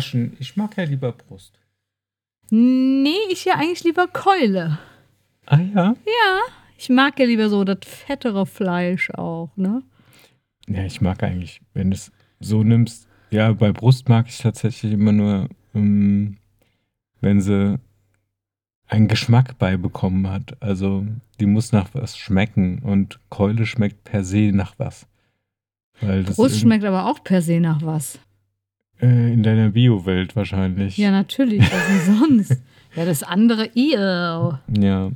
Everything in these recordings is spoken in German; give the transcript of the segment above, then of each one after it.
Schön. Ich mag ja lieber Brust. Nee, ich ja eigentlich lieber Keule. Ah ja? Ja, ich mag ja lieber so das fettere Fleisch auch, ne? Ja, ich mag eigentlich, wenn du es so nimmst, ja, bei Brust mag ich tatsächlich immer nur, ähm, wenn sie einen Geschmack beibekommen hat. Also die muss nach was schmecken und Keule schmeckt per se nach was. Weil das Brust schmeckt aber auch per se nach was. Äh, in deiner Bio-Welt wahrscheinlich. Ja, natürlich, was denn sonst? ja, das andere, ew. Ja,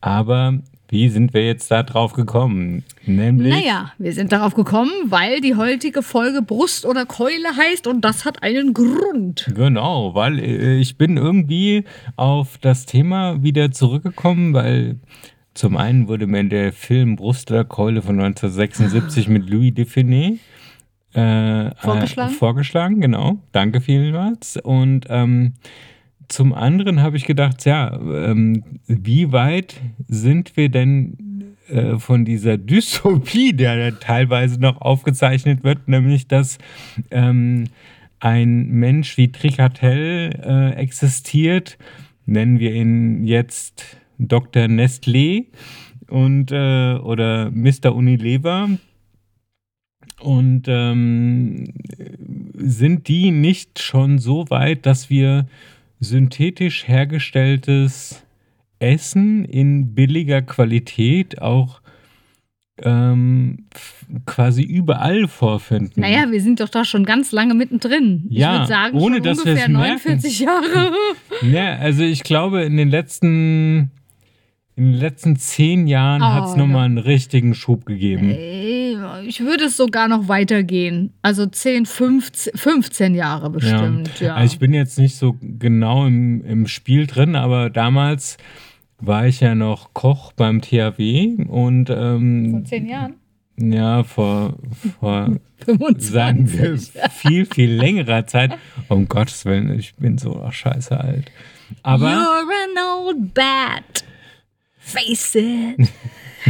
aber wie sind wir jetzt da drauf gekommen? Nämlich. Naja, wir sind darauf gekommen, weil die heutige Folge Brust oder Keule heißt und das hat einen Grund. Genau, weil äh, ich bin irgendwie auf das Thema wieder zurückgekommen, weil zum einen wurde mir der Film Brust oder Keule von 1976 mit Louis Define äh, vorgeschlagen. Äh, vorgeschlagen, genau. Danke vielmals. Und ähm, zum anderen habe ich gedacht, ja, ähm, wie weit sind wir denn äh, von dieser Dystopie, der teilweise noch aufgezeichnet wird, nämlich dass ähm, ein Mensch wie Tricatel äh, existiert, nennen wir ihn jetzt Dr. Nestlé und äh, oder Mr. Unilever. Und ähm, sind die nicht schon so weit, dass wir synthetisch hergestelltes Essen in billiger Qualität auch ähm, quasi überall vorfinden. Naja, wir sind doch da schon ganz lange mittendrin. Ja, ich würde sagen, ohne dass ungefähr 49 merken. Jahre. ja, also ich glaube, in den letzten in den letzten zehn Jahren oh, hat es nochmal einen richtigen Schub gegeben. Ich würde es sogar noch weitergehen. Also 10, 15, 15 Jahre bestimmt. Ja. ja. Also ich bin jetzt nicht so genau im, im Spiel drin, aber damals war ich ja noch Koch beim THW und. Ähm, vor zehn Jahren? Ja, vor, vor 25 sagen wir, viel, viel längerer Zeit. Um Gottes Willen, ich bin so ach, scheiße alt. Aber. You're an old bat. Face it.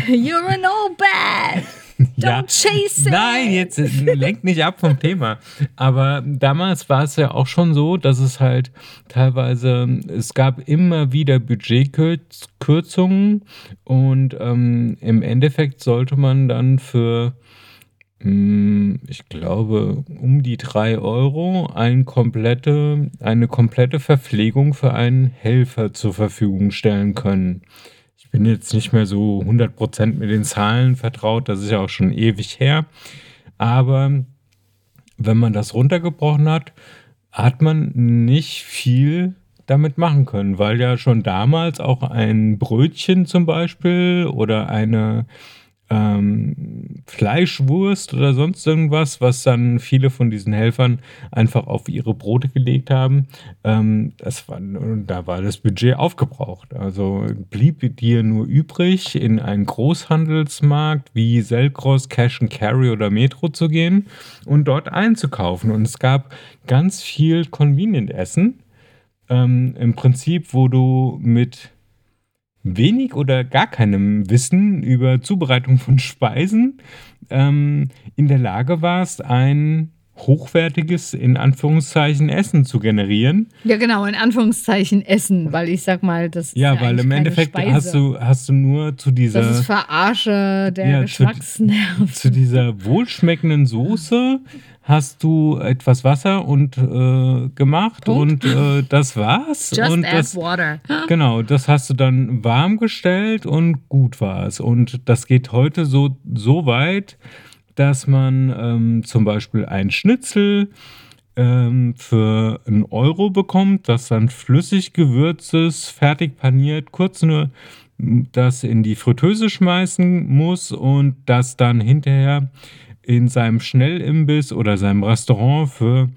You're an old bat. Don't ja. chase it. Nein, jetzt äh, lenkt nicht ab vom Thema. Aber damals war es ja auch schon so, dass es halt teilweise, es gab immer wieder Budgetkürzungen und ähm, im Endeffekt sollte man dann für hm, ich glaube, um die drei Euro ein komplette, eine komplette Verpflegung für einen Helfer zur Verfügung stellen können bin jetzt nicht mehr so 100% mit den Zahlen vertraut, das ist ja auch schon ewig her. Aber wenn man das runtergebrochen hat, hat man nicht viel damit machen können, weil ja schon damals auch ein Brötchen zum Beispiel oder eine ähm, Fleischwurst oder sonst irgendwas, was dann viele von diesen Helfern einfach auf ihre Brote gelegt haben. Ähm, das war, da war das Budget aufgebraucht. Also blieb dir nur übrig, in einen Großhandelsmarkt wie Selgros, Cash and Carry oder Metro zu gehen und dort einzukaufen. Und es gab ganz viel Convenient-Essen. Ähm, Im Prinzip, wo du mit wenig oder gar keinem Wissen über Zubereitung von Speisen ähm, in der Lage warst, ein hochwertiges, in Anführungszeichen, Essen zu generieren. Ja, genau, in Anführungszeichen Essen, weil ich sag mal, das ist Ja, ja weil im Endeffekt hast du, hast du nur zu dieser. Das ist Verarsche der ja, Geschmacksnerven. Zu, zu dieser wohlschmeckenden Soße hast du etwas Wasser und äh, gemacht Punkt. und äh, das war's. Just und add das, water. Genau, das hast du dann warm gestellt und gut war's. Und das geht heute so, so weit, dass man ähm, zum Beispiel ein Schnitzel ähm, für einen Euro bekommt, das dann flüssig gewürztes, fertig paniert, kurz nur das in die Fritteuse schmeißen muss und das dann hinterher in seinem Schnellimbiss oder seinem Restaurant für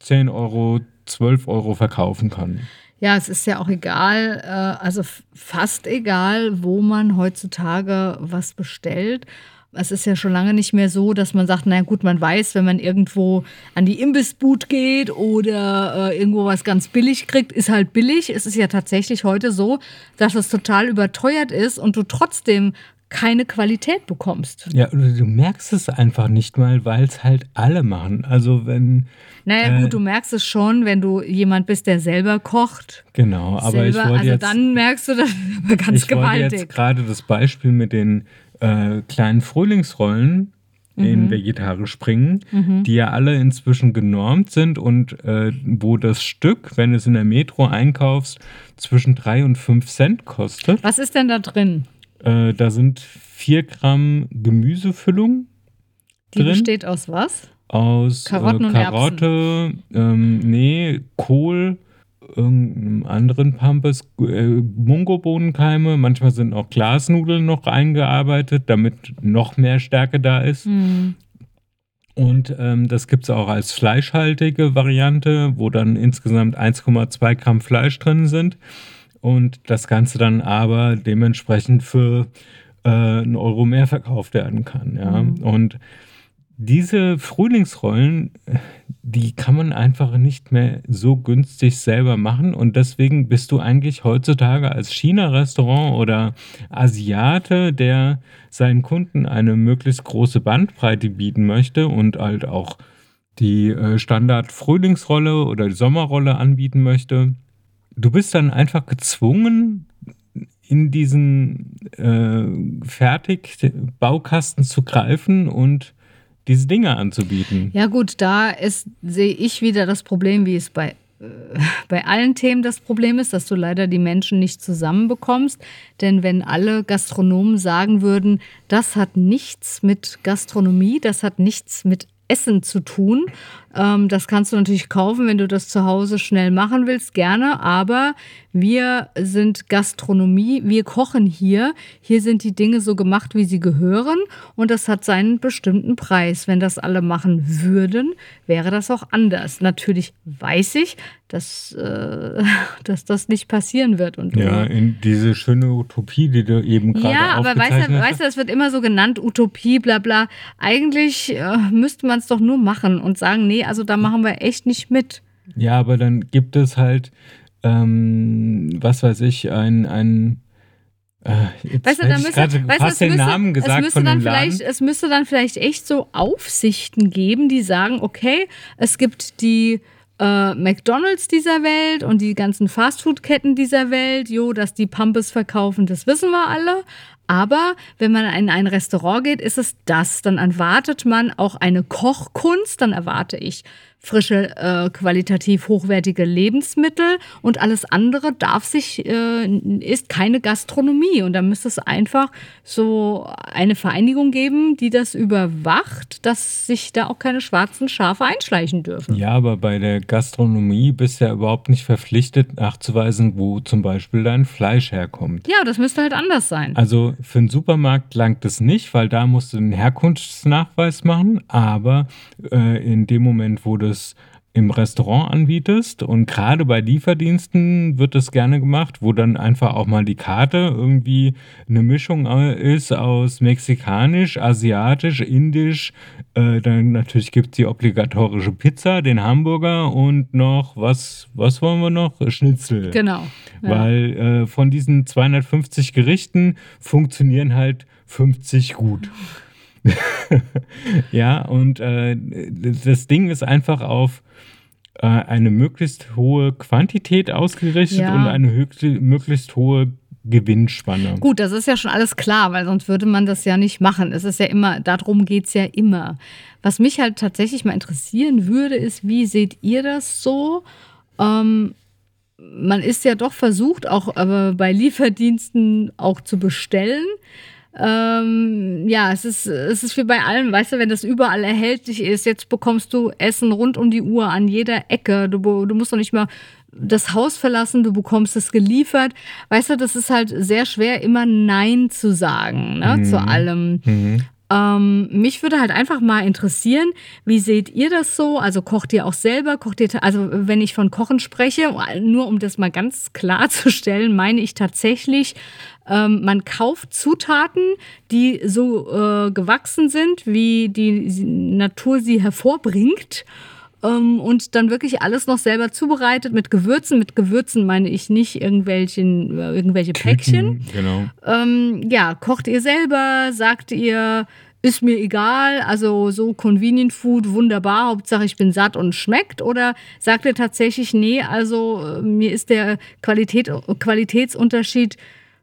10 Euro, 12 Euro verkaufen kann. Ja, es ist ja auch egal, äh, also fast egal, wo man heutzutage was bestellt. Es ist ja schon lange nicht mehr so, dass man sagt, na gut, man weiß, wenn man irgendwo an die Imbissboot geht oder äh, irgendwo was ganz billig kriegt, ist halt billig. Es ist ja tatsächlich heute so, dass es total überteuert ist und du trotzdem keine Qualität bekommst. Ja, du merkst es einfach nicht mal, weil es halt alle machen. Also wenn. Naja, äh, gut, du merkst es schon, wenn du jemand bist, der selber kocht. Genau, aber selber, ich wollte also jetzt. dann merkst du das ganz ich gewaltig. wollte jetzt gerade das Beispiel mit den äh, kleinen Frühlingsrollen in mhm. vegetarisch bringen, mhm. die ja alle inzwischen genormt sind und äh, wo das Stück, wenn du es in der Metro einkaufst, zwischen 3 und 5 Cent kostet. Was ist denn da drin? Äh, da sind 4 Gramm Gemüsefüllung. Die drin. besteht aus was? Aus Karotten äh, Karotte, ähm, nee, Kohl, irgendeinem anderen Pampers, äh, Mungobohnenkeime. Manchmal sind auch Glasnudeln noch eingearbeitet, damit noch mehr Stärke da ist. Mhm. Und ähm, das gibt es auch als fleischhaltige Variante, wo dann insgesamt 1,2 Gramm Fleisch drin sind. Und das Ganze dann aber dementsprechend für äh, einen Euro mehr verkauft werden kann. Ja? Mhm. Und diese Frühlingsrollen, die kann man einfach nicht mehr so günstig selber machen. Und deswegen bist du eigentlich heutzutage als China-Restaurant oder Asiate, der seinen Kunden eine möglichst große Bandbreite bieten möchte und halt auch die äh, Standard-Frühlingsrolle oder die Sommerrolle anbieten möchte. Du bist dann einfach gezwungen, in diesen äh, Fertigbaukasten zu greifen und diese Dinge anzubieten. Ja gut, da sehe ich wieder das Problem, wie es bei, äh, bei allen Themen das Problem ist, dass du leider die Menschen nicht zusammenbekommst. Denn wenn alle Gastronomen sagen würden, das hat nichts mit Gastronomie, das hat nichts mit Essen zu tun. Ähm, das kannst du natürlich kaufen, wenn du das zu Hause schnell machen willst, gerne. Aber wir sind Gastronomie, wir kochen hier. Hier sind die Dinge so gemacht, wie sie gehören. Und das hat seinen bestimmten Preis. Wenn das alle machen würden, wäre das auch anders. Natürlich weiß ich, dass, äh, dass das nicht passieren wird. Und ja, in diese schöne Utopie, die du eben gerade Ja, aber weißt du, weißt du, das wird immer so genannt, Utopie, bla bla. Eigentlich äh, müsste man es doch nur machen und sagen, nee, also da machen wir echt nicht mit. Ja, aber dann gibt es halt, ähm, was weiß ich, ein, ein äh, jetzt weißt du, da müsste, weißt, fast den müsste, Namen gesagt es müsste von dann dem vielleicht, Es müsste dann vielleicht echt so Aufsichten geben, die sagen, okay, es gibt die äh, McDonalds dieser Welt und die ganzen Fastfood-Ketten dieser Welt, jo, dass die Pumpes verkaufen, das wissen wir alle. Aber wenn man in ein Restaurant geht, ist es das. Dann erwartet man auch eine Kochkunst, dann erwarte ich frische, äh, qualitativ hochwertige Lebensmittel und alles andere darf sich, äh, ist keine Gastronomie. Und da müsste es einfach so eine Vereinigung geben, die das überwacht, dass sich da auch keine schwarzen Schafe einschleichen dürfen. Ja, aber bei der Gastronomie bist du ja überhaupt nicht verpflichtet nachzuweisen, wo zum Beispiel dein Fleisch herkommt. Ja, das müsste halt anders sein. Also für einen Supermarkt langt es nicht, weil da musst du einen Herkunftsnachweis machen, aber äh, in dem Moment, wo du es im Restaurant anbietest und gerade bei Lieferdiensten wird das gerne gemacht, wo dann einfach auch mal die Karte irgendwie eine Mischung ist aus mexikanisch, asiatisch, indisch, äh, dann natürlich gibt es die obligatorische Pizza, den Hamburger und noch, was, was wollen wir noch? Schnitzel. Genau. Ja. Weil äh, von diesen 250 Gerichten funktionieren halt 50 gut. ja, und äh, das Ding ist einfach auf äh, eine möglichst hohe Quantität ausgerichtet ja. und eine höchste, möglichst hohe Gewinnspanne. Gut, das ist ja schon alles klar, weil sonst würde man das ja nicht machen. Es ist ja immer, darum geht es ja immer. Was mich halt tatsächlich mal interessieren würde, ist, wie seht ihr das so? Ähm, man ist ja doch versucht, auch aber bei Lieferdiensten auch zu bestellen. Ähm, ja, es ist, es ist wie bei allem, weißt du, wenn das überall erhältlich ist, jetzt bekommst du Essen rund um die Uhr an jeder Ecke. Du, du musst doch nicht mal das Haus verlassen, du bekommst es geliefert. Weißt du, das ist halt sehr schwer, immer Nein zu sagen ne, mhm. zu allem. Mhm. Ähm, mich würde halt einfach mal interessieren, wie seht ihr das so? Also kocht ihr auch selber? Kocht ihr, also wenn ich von Kochen spreche, nur um das mal ganz klarzustellen, meine ich tatsächlich, ähm, man kauft Zutaten, die so äh, gewachsen sind, wie die Natur sie hervorbringt und dann wirklich alles noch selber zubereitet mit Gewürzen. Mit Gewürzen meine ich nicht irgendwelchen, äh, irgendwelche Päckchen. Genau. Ähm, ja, kocht ihr selber? Sagt ihr, ist mir egal, also so Convenient Food, wunderbar, Hauptsache ich bin satt und schmeckt? Oder sagt ihr tatsächlich, nee, also äh, mir ist der Qualität, Qualitätsunterschied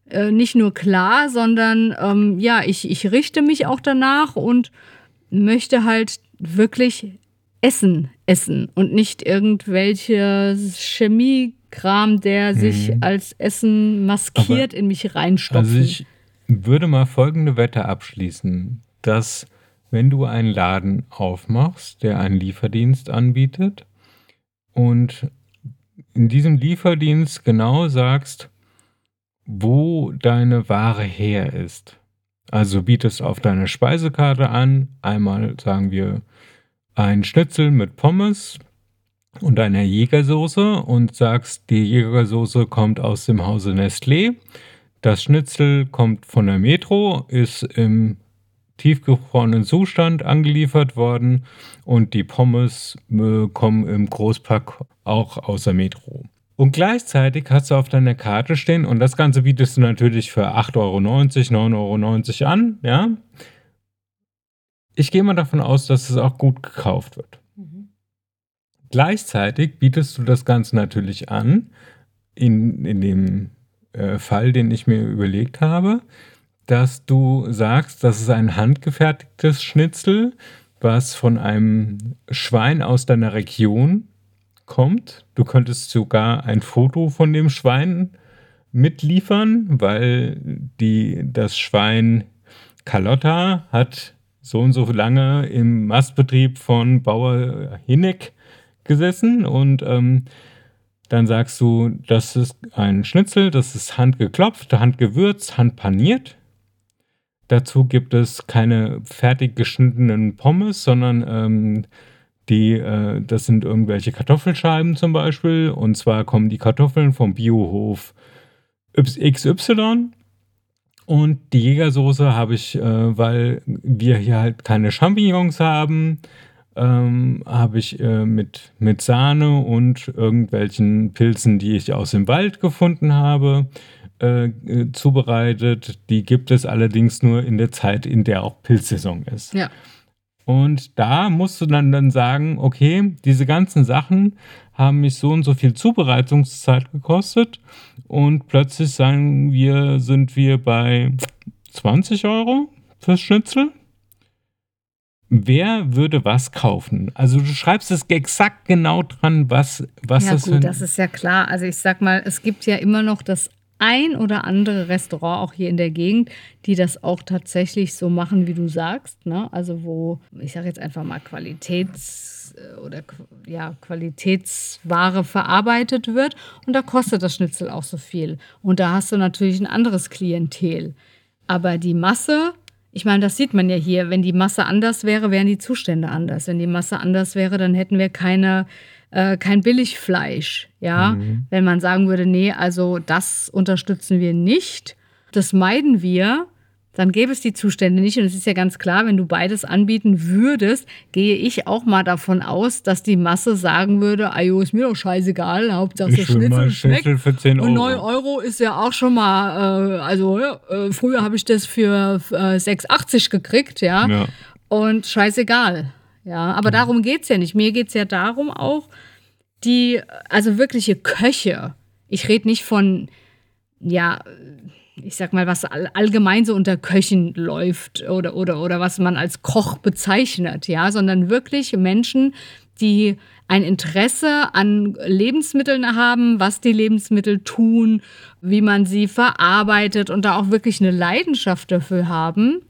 äh, nicht nur klar, sondern ähm, ja, ich, ich richte mich auch danach und möchte halt wirklich Essen essen und nicht irgendwelche Chemiekram, der sich mhm. als Essen maskiert, Aber, in mich reinstopft. Also ich würde mal folgende Wette abschließen, dass wenn du einen Laden aufmachst, der einen Lieferdienst anbietet und in diesem Lieferdienst genau sagst, wo deine Ware her ist. Also bietest auf deine Speisekarte an, einmal sagen wir ein Schnitzel mit Pommes und einer Jägersoße und sagst, die Jägersoße kommt aus dem Hause Nestlé. Das Schnitzel kommt von der Metro, ist im tiefgefrorenen Zustand angeliefert worden und die Pommes äh, kommen im Großpack auch aus der Metro. Und gleichzeitig hast du auf deiner Karte stehen, und das Ganze bietest du natürlich für 8,90 Euro, 9,90 Euro an, ja. Ich gehe mal davon aus, dass es auch gut gekauft wird. Mhm. Gleichzeitig bietest du das Ganze natürlich an, in, in dem äh, Fall, den ich mir überlegt habe, dass du sagst, das ist ein handgefertigtes Schnitzel, was von einem Schwein aus deiner Region kommt. Du könntest sogar ein Foto von dem Schwein mitliefern, weil die, das Schwein Carlotta hat so und so lange im Mastbetrieb von Bauer Hinneck gesessen und ähm, dann sagst du, das ist ein Schnitzel, das ist handgeklopft, handgewürzt, handpaniert. Dazu gibt es keine fertig geschnittenen Pommes, sondern ähm, die, äh, das sind irgendwelche Kartoffelscheiben zum Beispiel. Und zwar kommen die Kartoffeln vom Biohof XY. Und die Jägersoße habe ich, äh, weil wir hier halt keine Champignons haben, ähm, habe ich äh, mit, mit Sahne und irgendwelchen Pilzen, die ich aus dem Wald gefunden habe, äh, äh zubereitet. Die gibt es allerdings nur in der Zeit, in der auch Pilzsaison ist. Ja. Und da musst du dann, dann sagen, okay, diese ganzen Sachen haben mich so und so viel Zubereitungszeit gekostet und plötzlich sagen wir, sind wir bei 20 Euro fürs Schnitzel. Wer würde was kaufen? Also du schreibst es exakt genau dran, was, was ja, das gut, das ist ja klar. Also ich sag mal, es gibt ja immer noch das ein oder andere Restaurant auch hier in der Gegend, die das auch tatsächlich so machen, wie du sagst. Ne? Also wo, ich sage jetzt einfach mal Qualitäts- oder ja, Qualitätsware verarbeitet wird und da kostet das Schnitzel auch so viel. Und da hast du natürlich ein anderes Klientel. Aber die Masse, ich meine, das sieht man ja hier, wenn die Masse anders wäre, wären die Zustände anders. Wenn die Masse anders wäre, dann hätten wir keine äh, kein Billigfleisch. Ja, mhm. wenn man sagen würde, nee, also das unterstützen wir nicht, das meiden wir, dann gäbe es die Zustände nicht. Und es ist ja ganz klar, wenn du beides anbieten würdest, gehe ich auch mal davon aus, dass die Masse sagen würde, ayo, ist mir doch scheißegal, Hauptsache ich Schnitzel schmeckt. Schnitzel für 10 Euro. Und 9 Euro ist ja auch schon mal, äh, also äh, früher habe ich das für äh, 6,80 gekriegt, ja? ja. Und scheißegal. Ja, aber mhm. darum geht es ja nicht. Mir geht es ja darum auch, die, also wirkliche Köche. Ich rede nicht von, ja, ich sag mal, was allgemein so unter Köchen läuft oder, oder, oder was man als Koch bezeichnet, ja, sondern wirklich Menschen, die ein Interesse an Lebensmitteln haben, was die Lebensmittel tun, wie man sie verarbeitet und da auch wirklich eine Leidenschaft dafür haben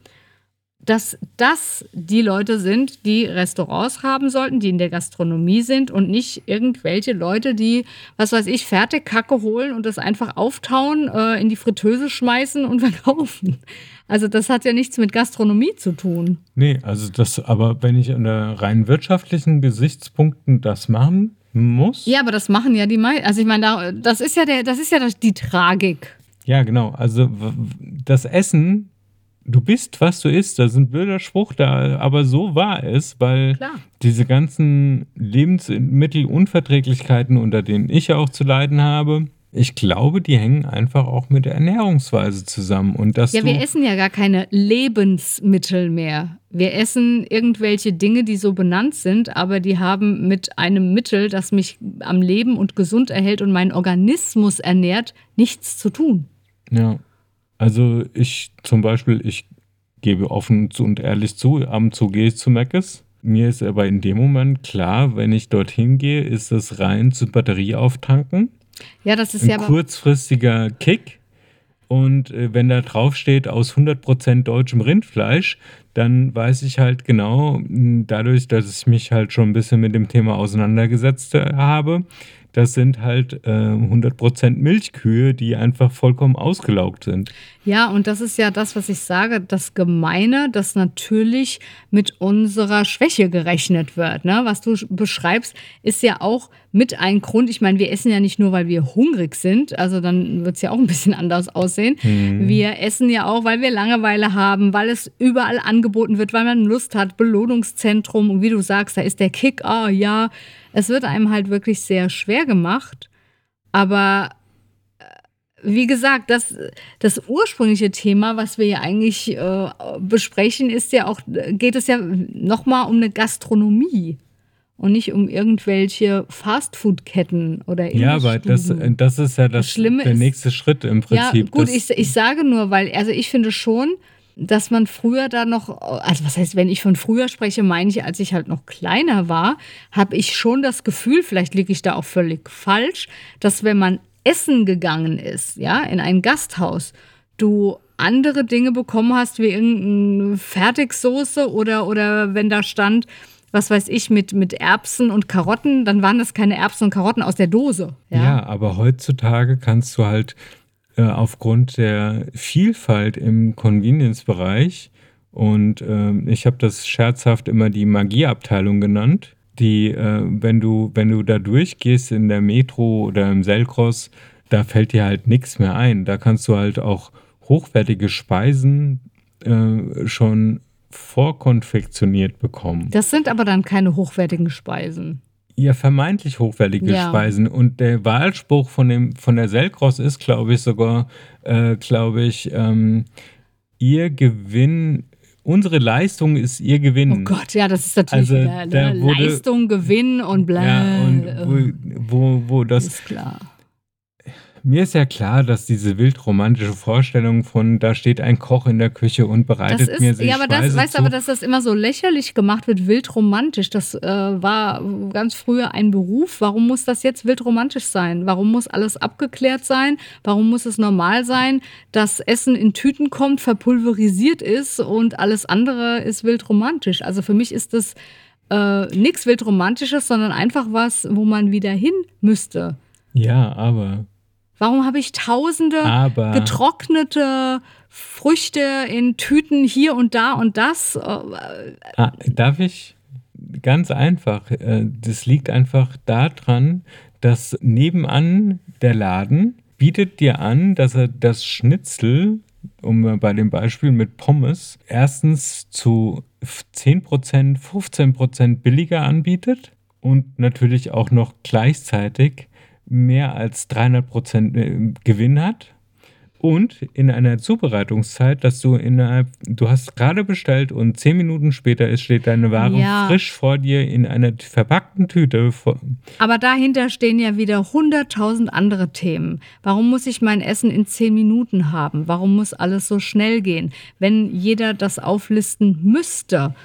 dass das die Leute sind, die Restaurants haben sollten, die in der Gastronomie sind und nicht irgendwelche Leute, die, was weiß ich, fertig Kacke holen und das einfach auftauen, äh, in die Fritteuse schmeißen und verkaufen. Also das hat ja nichts mit Gastronomie zu tun. Nee, also das, aber wenn ich unter rein wirtschaftlichen Gesichtspunkten das machen muss. Ja, aber das machen ja die meisten. Also ich meine, das ist ja der, das ist ja die Tragik. Ja, genau. Also das Essen du bist, was du isst. Das ist ein blöder Spruch da, aber so war es, weil Klar. diese ganzen Lebensmittelunverträglichkeiten, unter denen ich auch zu leiden habe, ich glaube, die hängen einfach auch mit der Ernährungsweise zusammen. Und dass Ja, wir essen ja gar keine Lebensmittel mehr. Wir essen irgendwelche Dinge, die so benannt sind, aber die haben mit einem Mittel, das mich am Leben und gesund erhält und meinen Organismus ernährt, nichts zu tun. Ja. Also ich zum Beispiel, ich gebe offen zu und ehrlich zu, ab und zu gehe ich zu Meckes. Mir ist aber in dem Moment klar, wenn ich dorthin gehe, ist das rein zu Batterie auftanken. Ja, das ist Ein ja kurzfristiger Kick. Und äh, wenn da drauf steht aus 100% deutschem Rindfleisch, dann weiß ich halt genau, dadurch, dass ich mich halt schon ein bisschen mit dem Thema auseinandergesetzt äh, habe, das sind halt äh, 100% Milchkühe, die einfach vollkommen ausgelaugt sind. Ja, und das ist ja das, was ich sage, das Gemeine, dass natürlich mit unserer Schwäche gerechnet wird. Ne? Was du beschreibst, ist ja auch mit ein Grund. Ich meine, wir essen ja nicht nur, weil wir hungrig sind, also dann wird es ja auch ein bisschen anders aussehen. Wir essen ja auch, weil wir Langeweile haben, weil es überall angeboten wird, weil man Lust hat, Belohnungszentrum und wie du sagst, da ist der Kick, ah ja, es wird einem halt wirklich sehr schwer gemacht. Aber wie gesagt, das, das ursprüngliche Thema, was wir ja eigentlich äh, besprechen, ist ja auch, geht es ja nochmal um eine Gastronomie und nicht um irgendwelche Fastfood-Ketten oder Ja, aber das, Imbissstuden. das ist ja das, Das Schlimme der ist- nächste Schritt im Ja, Prinzip. gut, das, ich, ich sage nur, weil, also ich finde schon, dass man früher da noch, also was heißt, wenn ich von früher spreche, meine ich, als ich halt noch kleiner war, habe ich schon das Gefühl, vielleicht liege ich da auch völlig falsch, dass wenn man essen gegangen ist, ja, in ein Gasthaus, du andere Dinge bekommen hast, wie irgendeine Fertigsoße oder, oder wenn da stand, was weiß ich, mit, mit Erbsen und Karotten, dann waren das keine Erbsen und Karotten aus der Dose. Ja. aber heutzutage kannst du halt äh, aufgrund der Vielfalt im Convenience-Bereich und ähm, ich habe das scherzhaft immer die Magieabteilung genannt, die, äh, wenn du, wenn du da durchgehst in der Metro oder im Selkross, da fällt dir halt nichts mehr ein. Da kannst du halt auch hochwertige Speisen äh, schon vorkonfektioniert bekommen. Das sind aber dann keine hochwertigen Speisen. Ja, vermeintlich hochwertige Ja. Speisen. Und der Wahlspruch von, dem, von der Selkross ist, glaube ich, sogar, äh, glaube ich, ähm, ihr Gewinn, unsere Leistung ist ihr Gewinn. Oh Gott, ja, das ist natürlich Also, wieder, ne? wurde- Leistung, Gewinn und bla. Ja, und wo, wo, wo das, ist klar. Mir ist ja klar, dass diese wildromantische Vorstellung von, da steht ein Koch in der Küche und Das bereitet mir ist, die ja, aber das, Speise weißt du, aber dass das immer so lächerlich gemacht wird, wildromantisch, das äh, war ganz früher ein Beruf. Warum muss das jetzt wildromantisch sein? Warum muss alles abgeklärt sein? Warum muss es normal sein, dass Essen in Tüten kommt, verpulverisiert ist und alles andere ist wildromantisch? Also für mich ist das äh, nichts wildromantisches, sondern einfach was, wo man wieder hin müsste. ja, aber, Warum habe ich tausende aber, getrocknete Früchte in Tüten hier und da und das? Äh, Ah, darf ich? Ganz einfach. äh, Das liegt einfach daran, dass nebenan der Laden bietet dir an, dass er das Schnitzel, um bei dem Beispiel mit Pommes, erstens zu 10%, 15% billiger anbietet und natürlich auch noch gleichzeitig mehr als 300% äh, Gewinn hat. Und in einer Zubereitungszeit, dass du innerhalb, du hast gerade bestellt und zehn Minuten später ist, steht deine Ware Ja. frisch vor dir in einer verpackten Tüte. Vor, Aber dahinter stehen ja wieder hunderttausend andere Themen. Warum muss ich mein Essen in zehn Minuten haben? Warum muss alles so schnell gehen? Wenn jeder das auflisten müsste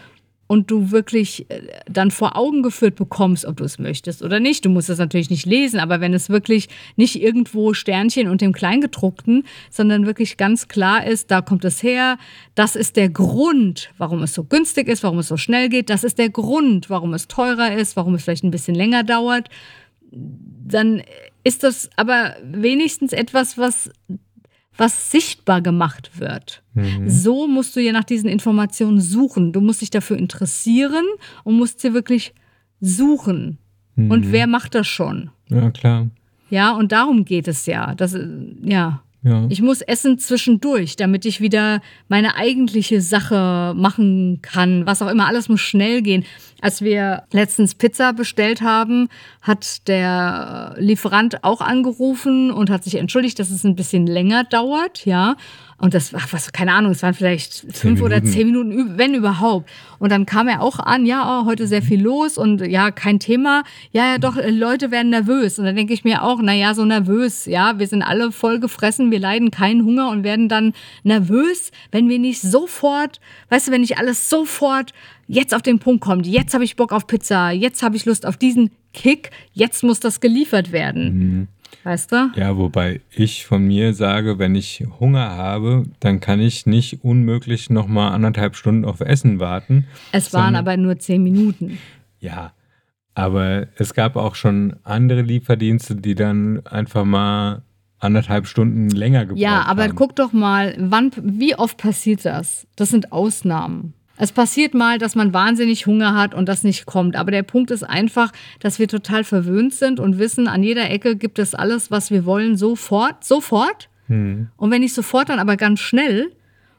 und du wirklich äh, dann vor Augen geführt bekommst, ob du es möchtest oder nicht. Du musst es natürlich nicht lesen, aber wenn es wirklich nicht irgendwo Sternchen und dem Kleingedruckten, sondern wirklich ganz klar ist, da kommt es her, das ist der Grund, warum es so günstig ist, warum es so schnell geht, das ist der Grund, warum es teurer ist, warum es vielleicht ein bisschen länger dauert, dann ist das aber wenigstens etwas, was, was sichtbar gemacht wird. So musst du ja nach diesen Informationen suchen. Du musst dich dafür interessieren und musst sie wirklich suchen. Und wer macht das schon? ja, klar. Ja, und darum geht es ja. Das, äh, ja. Ja. Ich muss essen zwischendurch, damit ich wieder meine eigentliche Sache machen kann. Was auch immer, alles muss schnell gehen. Als wir letztens Pizza bestellt haben, hat der Lieferant auch angerufen und hat sich entschuldigt, dass es ein bisschen länger dauert, ja. Und das, ach, was, keine Ahnung, es waren vielleicht fünf oder zehn Minuten, wenn überhaupt. Und dann kam er auch an, ja, oh, heute sehr viel los und ja, kein Thema. Ja, ja, doch, Leute werden nervös. Und dann denke ich mir auch, na ja, so nervös, ja, wir sind alle voll gefressen, wir leiden keinen Hunger und werden dann nervös, wenn wir nicht sofort, weißt du, wenn nicht alles sofort jetzt auf den Punkt kommt, jetzt habe ich Bock auf Pizza, jetzt habe ich Lust auf diesen Kick, jetzt muss das geliefert werden. Mhm. Weißt du? Ja, wobei ich von mir sage, wenn ich Hunger habe, dann kann ich nicht unmöglich nochmal anderthalb Stunden auf Essen warten. Es waren aber nur zehn Minuten. Ja, aber es gab auch schon andere Lieferdienste, die dann einfach mal anderthalb Stunden länger gebraucht haben. Ja, aber haben. guck doch mal, wann, wie oft passiert das? Das sind Ausnahmen. Es passiert mal, dass man wahnsinnig Hunger hat und das nicht kommt. Aber der Punkt ist einfach, dass wir total verwöhnt sind und wissen, an jeder Ecke gibt es alles, was wir wollen, sofort, sofort. Hm. Und wenn nicht sofort, dann aber ganz schnell.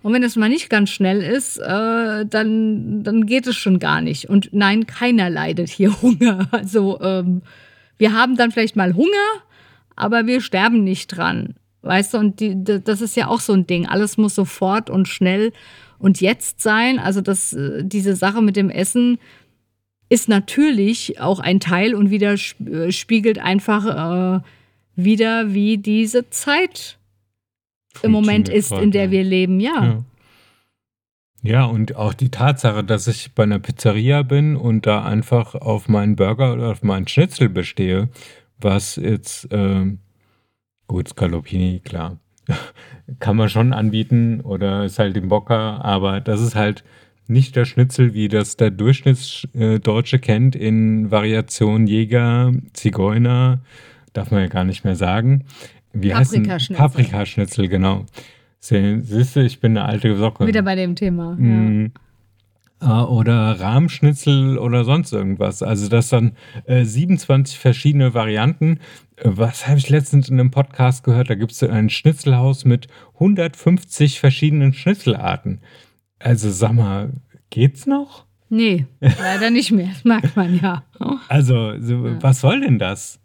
Und wenn es mal nicht ganz schnell ist, äh, dann, dann geht es schon gar nicht. Und nein, keiner leidet hier Hunger. Also ähm, wir haben dann vielleicht mal Hunger, aber wir sterben nicht dran. Weißt du, und die, das ist ja auch so ein Ding. Alles muss sofort und schnell und jetzt sein. Also das, äh, diese Sache mit dem Essen ist natürlich auch ein Teil und widerspiegelt äh, einfach äh, wieder, wie diese Zeit im Moment ist, in der wir leben, ja. ja. Ja, und auch die Tatsache, dass ich bei einer Pizzeria bin und da einfach auf meinen Burger oder auf meinen Schnitzel bestehe, was jetzt, äh, gut, Scalopini, klar, kann man schon anbieten oder ist halt im Bocker, aber das ist halt nicht der Schnitzel, wie das der Durchschnittsdeutsche kennt in Variation Jäger, Zigeuner, darf man ja gar nicht mehr sagen. Wie Paprikaschnitzel. Paprikaschnitzel, genau. Siehst du, ich bin eine alte Socke. Wieder bei dem Thema. Mm. Ja. Äh, oder Rahmschnitzel oder sonst irgendwas. Also das dann äh, 27 verschiedene Varianten. Äh, was habe ich letztens in einem Podcast gehört? Da gibt es ein Schnitzelhaus mit 150 verschiedenen Schnitzelarten. Also sag mal, geht's noch? Nee, leider nicht mehr. Das merkt man ja. Also, so, ja. was soll denn das?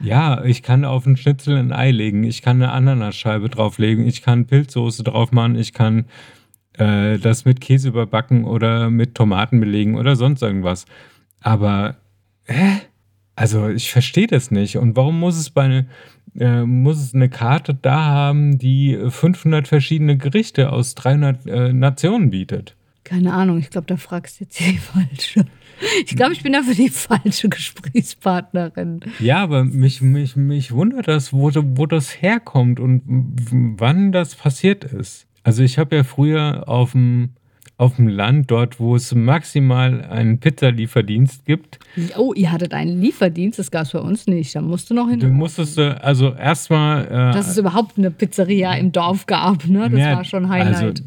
Ja, ich kann auf einen Schnitzel ein Ei legen, ich kann eine Ananasscheibe drauflegen, ich kann Pilzsoße drauf machen, ich kann äh, das mit Käse überbacken oder mit Tomaten belegen oder sonst irgendwas. Aber, hä? Also ich verstehe das nicht. Und warum muss es bei eine, äh, muss es eine Karte da haben, die 500 verschiedene Gerichte aus 300 äh, Nationen bietet? Keine Ahnung, ich glaube, da fragst du jetzt die falsche. Ich glaube, ich bin dafür die falsche Gesprächspartnerin. Ja, aber mich, mich, mich wundert das, wo, wo das herkommt und wann das passiert ist. Also ich habe ja früher auf dem auf dem Land, dort, wo es maximal einen Pizzalieferdienst gibt. Oh, ihr hattet einen Lieferdienst, das gab es bei uns nicht. Da musst du noch hin. Du musstest, also erstmal. Äh, Dass es überhaupt eine Pizzeria im Dorf gab, ne? Das ja, war schon Highlight. Also,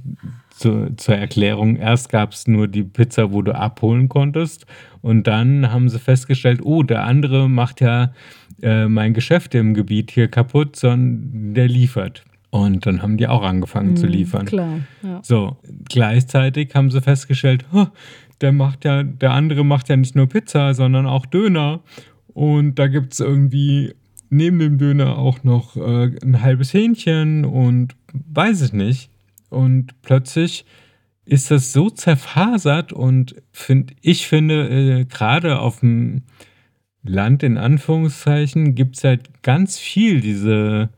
zu, zur Erklärung, erst gab es nur die Pizza, wo du abholen konntest. Und dann haben sie festgestellt, oh, der andere macht ja äh, mein Geschäft im Gebiet hier kaputt, sondern der liefert. Und dann haben die auch angefangen mhm, zu liefern. Klar. Ja. So, gleichzeitig haben sie festgestellt, der macht ja, der andere macht ja nicht nur Pizza, sondern auch Döner. Und da gibt es irgendwie neben dem Döner auch noch äh, ein halbes Hähnchen und weiß ich nicht. Und plötzlich ist das so zerfasert und find, ich finde, äh, gerade auf dem Land in Anführungszeichen gibt es halt ganz viel diese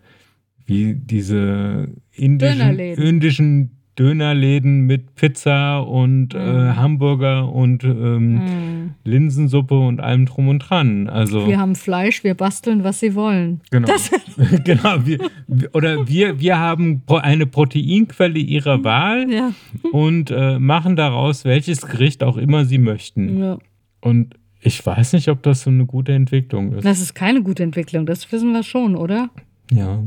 wie diese indischen Dönerläden. indischen Dönerläden mit Pizza und äh, mm. äh, Hamburger und ähm, mm. Linsensuppe und allem drum und dran. Also wir haben Fleisch, wir basteln, was sie wollen. Genau. genau. Wir, oder wir, wir haben eine Proteinquelle ihrer Wahl ja. und äh, machen daraus welches Gericht auch immer sie möchten. Ja. Und ich weiß nicht, ob das so eine gute Entwicklung ist. Das ist keine gute Entwicklung, das wissen wir schon, oder? Ja.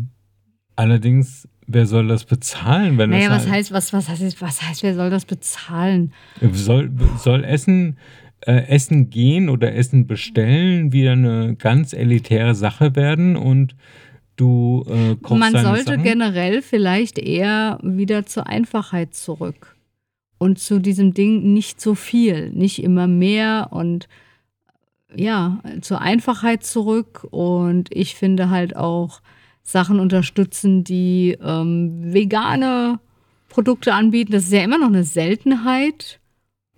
Allerdings, wer soll das bezahlen, wenn naja, was heißt, was, was, heißt, was heißt, wer soll das bezahlen? Soll, soll Essen, äh, Essen gehen oder Essen bestellen wieder eine ganz elitäre Sache werden und du äh, kochst Man sollte Sachen. generell vielleicht eher wieder zur Einfachheit zurück. Und zu diesem Ding nicht so viel, nicht immer mehr und ja, zur Einfachheit zurück. Und ich finde halt auch Sachen unterstützen, die ähm, vegane Produkte anbieten. Das ist ja immer noch eine Seltenheit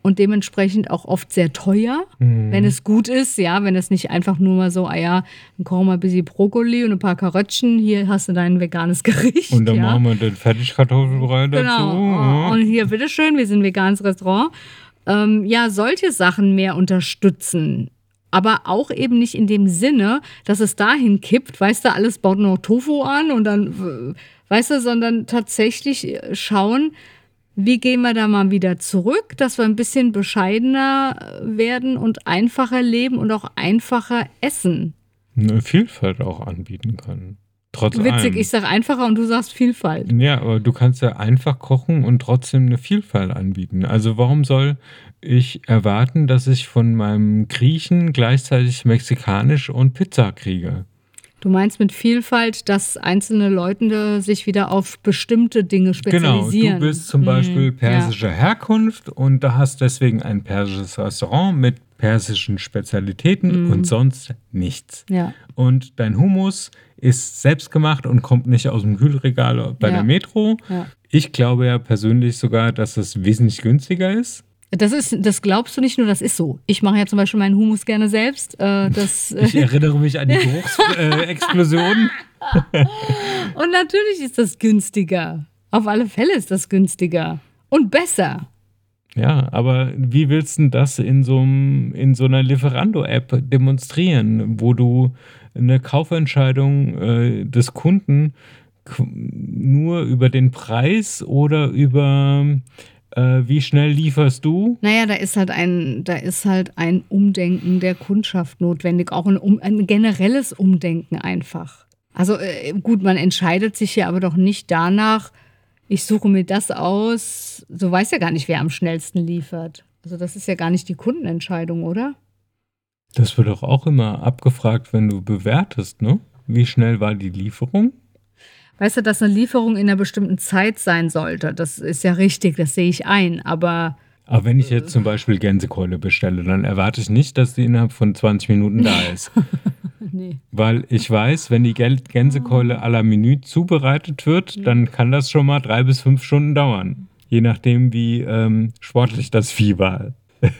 und dementsprechend auch oft sehr teuer, Mhm. wenn es gut ist. Ja, wenn es nicht einfach nur mal so, ah ja, dann kochen wir ein bisschen Brokkoli und ein paar Karöttchen. Hier hast du dein veganes Gericht. Und dann ja. machen wir den Fertigkartoffelbrei dazu. Genau. ja. Und hier, bitteschön, wir sind ein veganes Restaurant. Ähm, ja, solche Sachen mehr unterstützen. Aber auch eben nicht in dem Sinne, dass es dahin kippt, weißt du, alles baut noch Tofu an und dann, weißt du, sondern tatsächlich äh, schauen, wie gehen wir da mal wieder zurück, dass wir ein bisschen bescheidener äh, werden und einfacher leben und auch einfacher essen. Eine Vielfalt auch anbieten können. Trotz Witzig, allem. ich sag einfacher und du sagst Vielfalt. Ja, aber du kannst ja einfach kochen und trotzdem eine Vielfalt anbieten. Also warum soll ich erwarten, dass ich von meinem Griechen gleichzeitig mexikanisch und Pizza kriege? Du meinst mit Vielfalt, dass einzelne Leute sich wieder auf bestimmte Dinge Genau, spezialisieren. du bist zum Beispiel Mhm, persischer Herkunft und da hast deswegen ein persisches Restaurant mit persischen Spezialitäten Mhm. und sonst nichts. Ja. Und dein Hummus ist selbstgemacht und kommt nicht aus dem Kühlregal bei Ja. der Metro. Ja. Ich glaube ja persönlich sogar, dass es wesentlich günstiger ist. Das ist, das glaubst du nicht nur, das ist so. Ich mache ja zum Beispiel meinen Humus gerne selbst. Äh, das, äh, Ich erinnere mich an die Geruchsexplosion. Explosion. und natürlich ist das günstiger. Auf alle Fälle ist das günstiger. Und besser. Ja, aber wie willst du das in so, einem, in so einer Lieferando-App demonstrieren, wo du eine Kaufentscheidung äh, des Kunden nur über den Preis oder über äh, wie schnell lieferst du? Naja, da ist halt ein, da ist halt ein Umdenken der Kundschaft notwendig, auch ein, ein generelles Umdenken einfach. Also äh, gut, man entscheidet sich ja aber doch nicht danach, ich suche mir das aus. So weiß ja gar nicht, wer am schnellsten liefert. Also das ist ja gar nicht die Kundenentscheidung, oder? Das wird doch auch immer abgefragt, wenn du bewertest, ne? Wie schnell war die Lieferung? Weißt du, dass eine Lieferung in einer bestimmten Zeit sein sollte, das ist ja richtig, das sehe ich ein. Aber Aber wenn ich jetzt zum Beispiel Gänsekeule bestelle, dann erwarte ich nicht, dass die innerhalb von 20 Minuten da ist. nee. Weil ich weiß, wenn die Gänsekeule à la Menü zubereitet wird, dann kann das schon mal drei bis fünf Stunden dauern. Je nachdem, wie ähm, sportlich das Vieh war.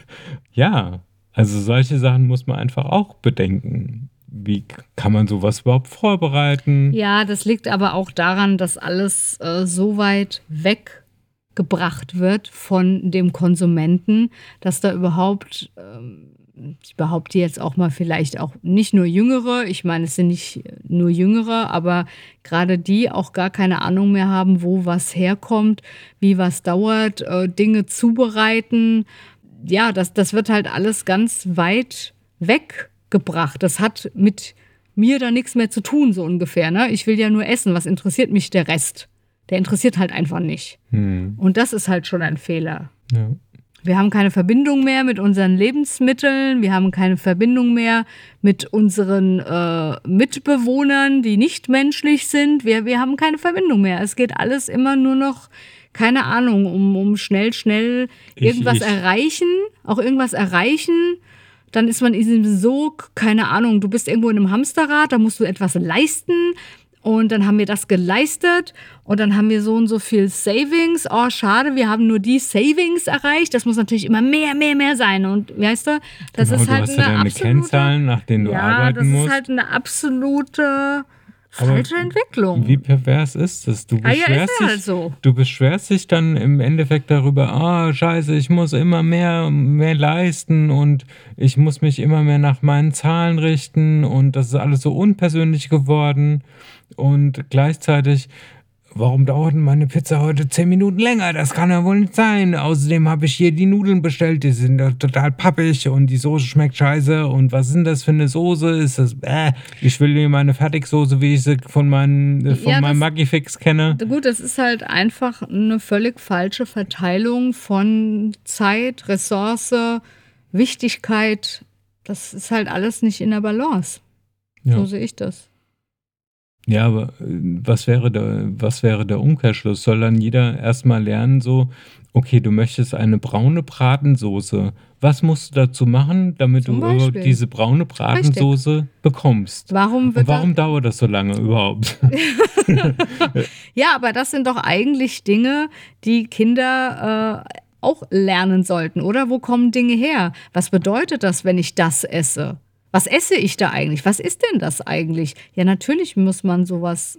ja, also solche Sachen muss man einfach auch bedenken. Wie kann man sowas überhaupt vorbereiten? Ja, das liegt aber auch daran, dass alles äh, so weit weggebracht wird von dem Konsumenten, dass da überhaupt, ähm, ich behaupte jetzt auch mal vielleicht auch nicht nur Jüngere, ich meine, es sind nicht nur Jüngere, aber gerade die auch gar keine Ahnung mehr haben, wo was herkommt, wie was dauert, äh, Dinge zubereiten. Ja, das, das wird halt alles ganz weit weggebracht. Das hat mit mir da nichts mehr zu tun, so ungefähr. Ne? Ich will ja nur essen. Was interessiert mich der Rest? Der interessiert halt einfach nicht. Hm, Und das ist halt schon ein Fehler. ja. Wir haben keine Verbindung mehr mit unseren Lebensmitteln. Wir haben keine Verbindung mehr mit unseren äh, Mitbewohnern, die nicht menschlich sind. Wir, wir haben keine Verbindung mehr. Es geht alles immer nur noch, keine Ahnung, um, um schnell, schnell Ich- irgendwas ich- erreichen, auch irgendwas erreichen. Dann ist man in diesem Sog, keine Ahnung, du bist irgendwo in einem Hamsterrad, da musst du etwas leisten. Und dann haben wir das geleistet und dann haben wir so und so viel Savings. Oh, schade, wir haben nur die Savings erreicht. Das muss natürlich immer mehr, mehr, mehr sein. Und weißt du, das Genau, ist du halt hast ja eine deine absolute, Kennzahlen, nach denen du ja, arbeiten das musst. ist halt eine absolute falsche Entwicklung. Wie pervers ist das? Du Ah ja, beschwerst, ist ja halt dich, so. du beschwerst dich dann im Endeffekt darüber, ah, scheiße, ich muss immer mehr, mehr leisten und ich muss mich immer mehr nach meinen Zahlen richten und das ist alles so unpersönlich geworden. Und gleichzeitig, warum dauert meine Pizza heute zehn Minuten länger? Das kann ja wohl nicht sein. Außerdem habe ich hier die Nudeln bestellt, die sind doch total pappig und die Soße schmeckt scheiße. Und was ist denn das für eine Soße? Ist das, äh, ich will hier meine Fertigsoße, wie ich sie von, meinen, äh, von Ja, meinem Magifix kenne. Gut, das ist halt einfach eine völlig falsche Verteilung von Zeit, Ressource, Wichtigkeit. Das ist halt alles nicht in der Balance. Ja. So sehe ich das. Ja, aber äh, was wäre der, was wäre der Umkehrschluss? Soll dann jeder erstmal lernen, so, okay, du möchtest eine braune Bratensoße. Was musst du dazu machen, damit Zum du Beispiel. diese braune Bratensoße bekommst? Warum wird Und warum da, dauert das so lange überhaupt? Ja, aber das sind doch eigentlich Dinge, die Kinder äh, auch lernen sollten, oder? Wo kommen Dinge her? Was bedeutet das, wenn ich das esse? Was esse ich da eigentlich? Was ist denn das eigentlich? Ja, natürlich muss man sowas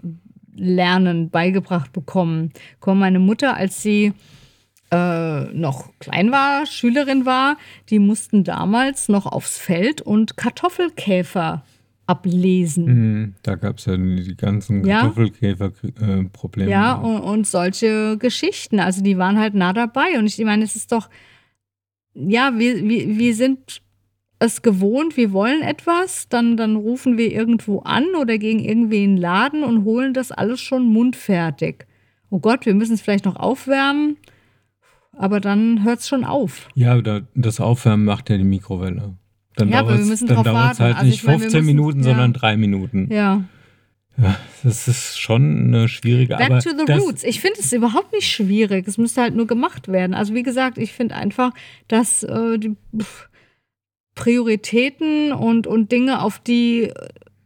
lernen, beigebracht bekommen. Mal, meine Mutter, als sie äh, noch klein war, Schülerin war, die mussten damals noch aufs Feld und Kartoffelkäfer ablesen. Hm, da gab es ja die ganzen Ja. Kartoffelkäfer-Probleme. Ja, und, und solche Geschichten. Also die waren halt nah dabei. Und ich meine, es ist doch, ja, wir, wir, wir sind es gewohnt, wir wollen etwas, dann, dann rufen wir irgendwo an oder gehen irgendwie in den Laden und holen das alles schon mundfertig. Oh Gott, wir müssen es vielleicht noch aufwärmen, aber dann hört es schon auf. Ja, da, das Aufwärmen macht ja die Mikrowelle. Dann Ja, aber wir dauert's- müssen dann drauf dauert's warten. halt Also nicht ich meine, wir 15 müssen- Minuten, ja. sondern drei Minuten. Ja. Das ist schon eine schwierige Back aber to the roots. Ich finde es überhaupt nicht schwierig. Es müsste halt nur gemacht werden. Also wie gesagt, ich finde einfach, dass äh, die pff, Prioritäten und, und Dinge, auf die,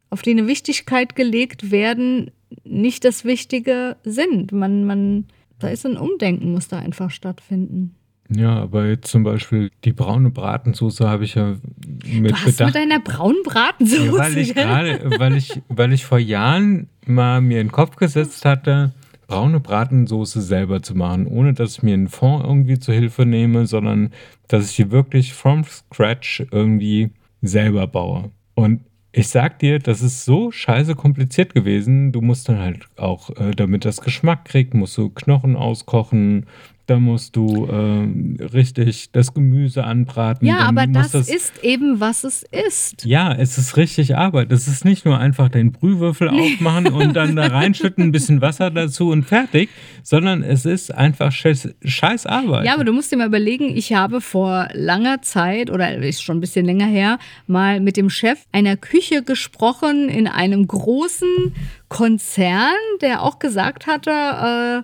auf die eine Wichtigkeit gelegt werden, nicht das Wichtige sind. Man, man, da ist ein Umdenken, muss da einfach stattfinden. Ja, aber jetzt zum Beispiel die braune Bratensoße habe ich ja mit Du hast mit Bedacht. deiner braunen Bratensoße. Ja, weil ich gerade, weil ich, weil ich vor Jahren mal mir in den Kopf gesetzt hatte, braune Bratensoße selber zu machen, ohne dass ich mir einen Fond irgendwie zur Hilfe nehme, sondern dass ich die wirklich from scratch irgendwie selber baue. Und ich sag dir, das ist so scheiße kompliziert gewesen. Du musst dann halt auch, äh, damit das Geschmack kriegt, musst du Knochen auskochen, da musst du ähm, richtig das Gemüse anbraten. ja, aber muss das, ist eben, was es ist. ja, es ist richtig Arbeit. Es ist nicht nur einfach den Brühwürfel aufmachen und dann da reinschütten, ein bisschen Wasser dazu und fertig, sondern es ist einfach scheiß, scheiß Arbeit. Ja, aber du musst dir mal überlegen, ich habe vor langer Zeit oder ist schon ein bisschen länger her, mal mit dem Chef einer Küche gesprochen in einem großen Konzern, der auch gesagt hatte, äh,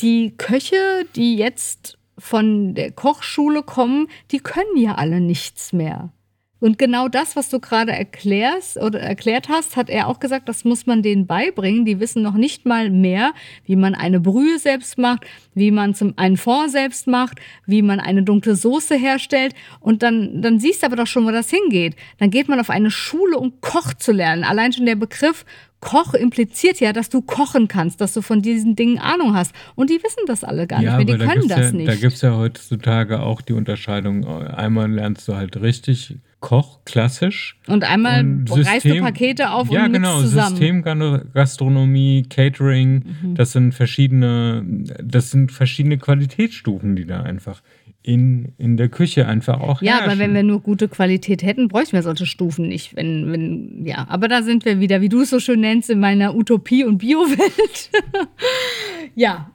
die Köche, die jetzt von der Kochschule kommen, die können ja alle nichts mehr. Und genau das, was du gerade erklärst oder erklärt hast, hat er auch gesagt, das muss man denen beibringen. Die wissen noch nicht mal mehr, wie man eine Brühe selbst macht, wie man zum, einen Fond selbst macht, wie man eine dunkle Soße herstellt. Und dann, dann siehst du aber doch schon, wo das hingeht. Dann geht man auf eine Schule, um Koch zu lernen. Allein schon der Begriff Koch impliziert ja, dass du kochen kannst, dass du von diesen Dingen Ahnung hast. Und die wissen das alle gar Ja, nicht mehr. Die können das ja, nicht. Da gibt es ja heutzutage auch die Unterscheidung. Einmal lernst du halt richtig Koch, klassisch. und einmal Und reißt du System- Pakete auf ja, und genau, zusammen. Systemgastronomie, Catering, Mhm. das sind verschiedene, das sind verschiedene Qualitätsstufen, die da einfach in, in der Küche einfach auch Ja, herrschen. aber wenn wir nur gute Qualität hätten, bräuchten wir solche Stufen nicht. Wenn, wenn, ja, aber da sind wir wieder, wie du es so schön nennst, in meiner Utopie- und Bio-Welt. ja,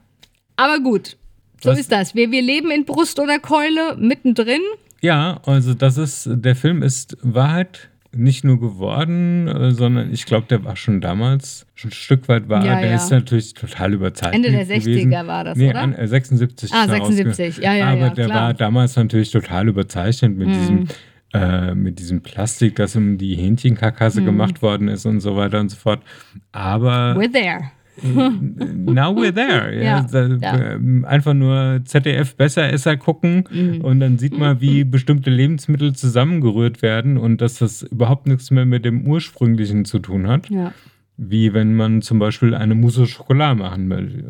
aber gut. So Was- ist das. Wir, wir leben in Brust oder Keule mittendrin. Ja, also das ist, der Film ist Wahrheit nicht nur geworden, äh, sondern ich glaube, der war schon damals schon ein Stück weit wahr. Ja, der ja. ist natürlich total überzeichnet. Ende der gewesen. 60er war das, nee, oder? An, äh, 76. Ah, ist er 76. Ja, ja, Aber ja, der klar. Mhm. war damals natürlich total überzeichnet mit diesem äh, mit diesem Plastik, das um die Hähnchenkarkasse gemacht worden ist und so weiter und so fort. Aber We're there. Now we're there. Ja, Ja, ja. ähm, Einfach nur ZDF Besseresser gucken Mhm. und dann sieht man, wie bestimmte Lebensmittel zusammengerührt werden und dass das überhaupt nichts mehr mit dem ursprünglichen zu tun hat. Ja. Wie wenn man zum Beispiel eine Mousse au Chocolat machen will.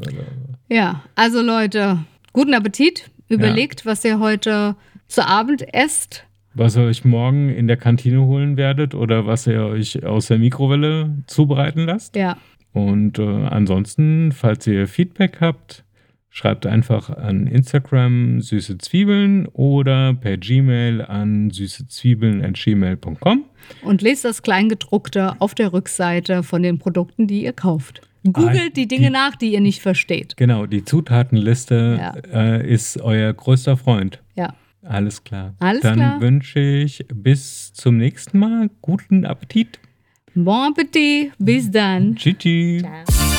Ja, also Leute, guten Appetit. Überlegt, was ihr heute zu Abend esst. was ihr euch morgen in der Kantine holen werdet oder was ihr euch aus der Mikrowelle zubereiten lasst. Ja. Und äh, ansonsten, falls ihr Feedback habt, schreibt einfach an Instagram süße Zwiebeln oder per Gmail an süßezwiebeln.gmail.com. Und lest das Kleingedruckte auf der Rückseite von den Produkten, die ihr kauft. Googelt die Dinge die- nach, die ihr nicht versteht. Genau, die Zutatenliste Ja. äh, ist euer größter Freund. Ja. Alles klar. Alles Dann klar. wünsche ich bis zum nächsten Mal guten Appetit. Bon appétit. bis dann. Tschüss. Ciao.